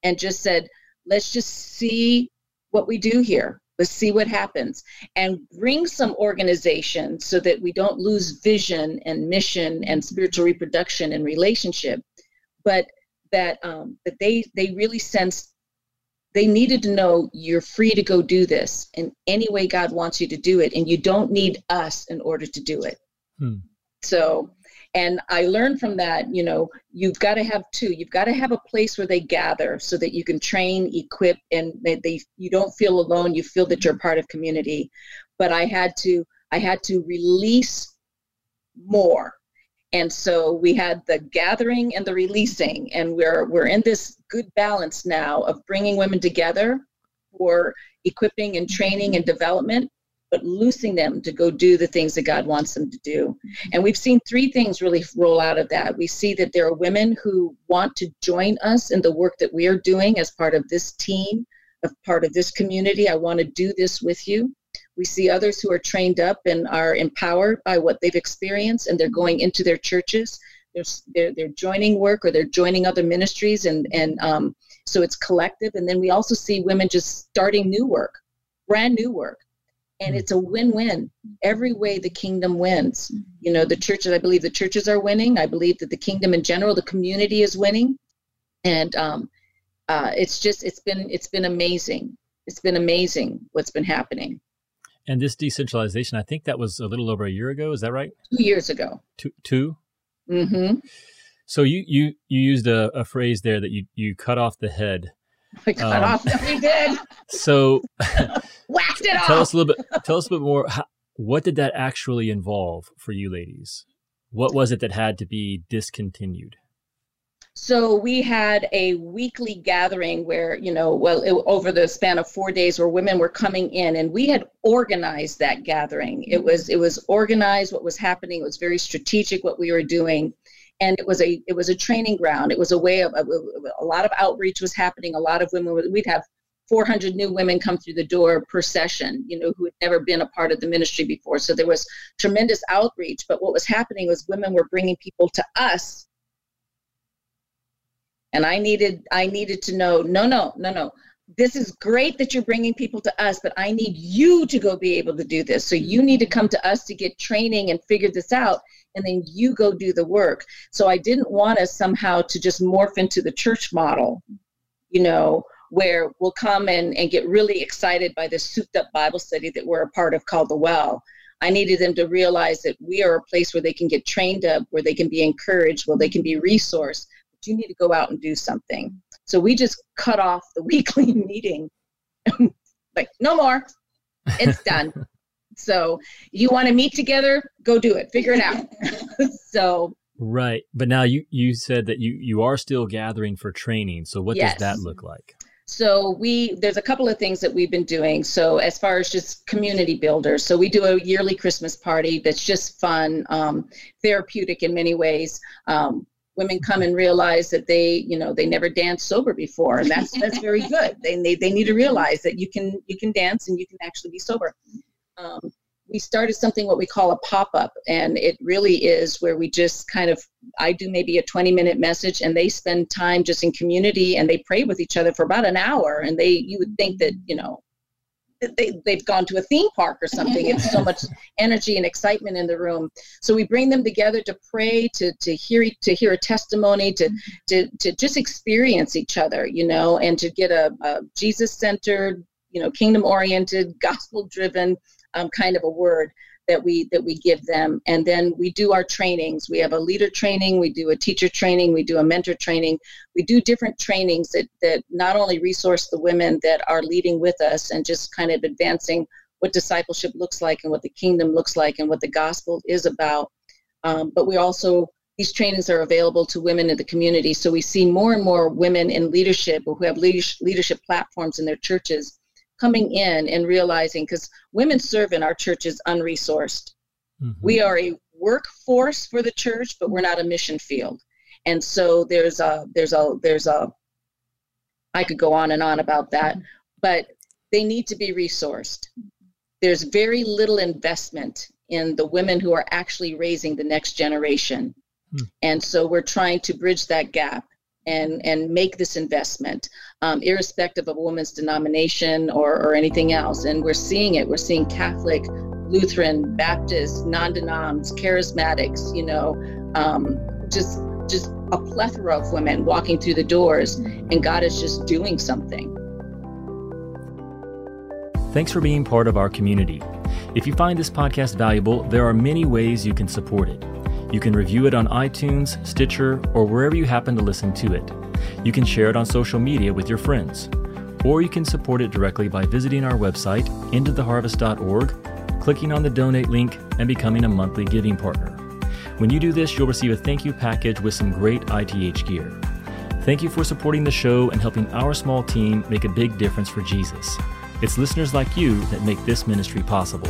and just said, let's just see what we do here. Let's see what happens and bring some organization so that we don't lose vision and mission and spiritual reproduction and relationship, but that um, that they they really sensed they needed to know you're free to go do this in any way God wants you to do it, and you don't need us in order to do it. Hmm. So, and I learned from that, you know, you've got to have two. You've got to have a place where they gather so that you can train, equip, and they, they you don't feel alone. You feel that you're part of community. But I had to I had to release more and so we had the gathering and the releasing and we're we're in this good balance now of bringing women together for equipping and training and development but loosing them to go do the things that God wants them to do. And we've seen three things really roll out of that. We see that there are women who want to join us in the work that we are doing as part of this team, as part of this community. I want to do this with you. We see others who are trained up and are empowered by what they've experienced, and they're going into their churches. They're, they're, they're joining work or they're joining other ministries, and, and um, so it's collective. And then we also see women just starting new work, brand new work. And it's a win win. Every way the kingdom wins. You know, the churches, I believe the churches are winning. I believe that the kingdom in general, the community is winning. And um, uh, it's just, it's been, it's been amazing. It's been amazing what's been happening. And this decentralization, I think that was a little over a year ago. Is that right? Two years ago. Two. 2 Mm-hmm. So you you you used a, a phrase there that you you cut off the head. I cut um, off. We did. So whacked it off. Tell us a little bit. Tell us a bit more. How, what did that actually involve for you, ladies? What was it that had to be discontinued? So we had a weekly gathering where, you know, well, it, over the span of four days, where women were coming in, and we had organized that gathering. It was it was organized. What was happening? It was very strategic. What we were doing, and it was a it was a training ground. It was a way of a, a lot of outreach was happening. A lot of women. We'd have 400 new women come through the door per session, you know, who had never been a part of the ministry before. So there was tremendous outreach. But what was happening was women were bringing people to us and i needed i needed to know no no no no this is great that you're bringing people to us but i need you to go be able to do this. So you need to come to us to get training and figure this out and then you go do the work. So i didn't want us somehow to just morph into the church model you know where we'll come in and get really excited by this souped up bible study that we're a part of called the well. I needed them to realize that we are a place where they can get trained up, where they can be encouraged, where they can be resourced, but you need to go out and do something. So we just cut off the weekly meeting. like, no more. It's done. so you want to meet together? Go do it. Figure it out. so Right. But now you you said that you you are still gathering for training. So what yes. does that look like? So we there's a couple of things that we've been doing. So as far as just community builders, so we do a yearly Christmas party that's just fun, um, therapeutic in many ways. Um, women come and realize that they you know they never danced sober before and that's that's very good. They, they, they need to realize that you can you can dance and you can actually be sober. Um, we started something what we call a pop-up and it really is where we just kind of i do maybe a 20 minute message and they spend time just in community and they pray with each other for about an hour and they you would think that you know they, they've gone to a theme park or something. It's so much energy and excitement in the room. So we bring them together to pray, to, to hear to hear a testimony, to, to, to just experience each other, you know, and to get a, a Jesus centered, you know, kingdom oriented, gospel driven um, kind of a word that we that we give them. And then we do our trainings. We have a leader training. We do a teacher training. We do a mentor training. We do different trainings that that not only resource the women that are leading with us and just kind of advancing what discipleship looks like and what the kingdom looks like and what the gospel is about. Um, but we also these trainings are available to women in the community. So we see more and more women in leadership or who have leadership platforms in their churches coming in and realizing because women serve in our church is unresourced. Mm-hmm. We are a workforce for the church, but we're not a mission field. And so there's a there's a there's a I could go on and on about that, but they need to be resourced. There's very little investment in the women who are actually raising the next generation. Hmm. And so we're trying to bridge that gap and and make this investment, um, irrespective of a woman's denomination or, or anything else. And we're seeing it. We're seeing Catholic, Lutheran, Baptist, non-denoms, charismatics. You know, um, just just a plethora of women walking through the doors, and God is just doing something. Thanks for being part of our community. If you find this podcast valuable, there are many ways you can support it. You can review it on iTunes, Stitcher, or wherever you happen to listen to it. You can share it on social media with your friends. Or you can support it directly by visiting our website, intotheharvest.org, clicking on the donate link, and becoming a monthly giving partner. When you do this, you'll receive a thank you package with some great ITH gear. Thank you for supporting the show and helping our small team make a big difference for Jesus. It's listeners like you that make this ministry possible.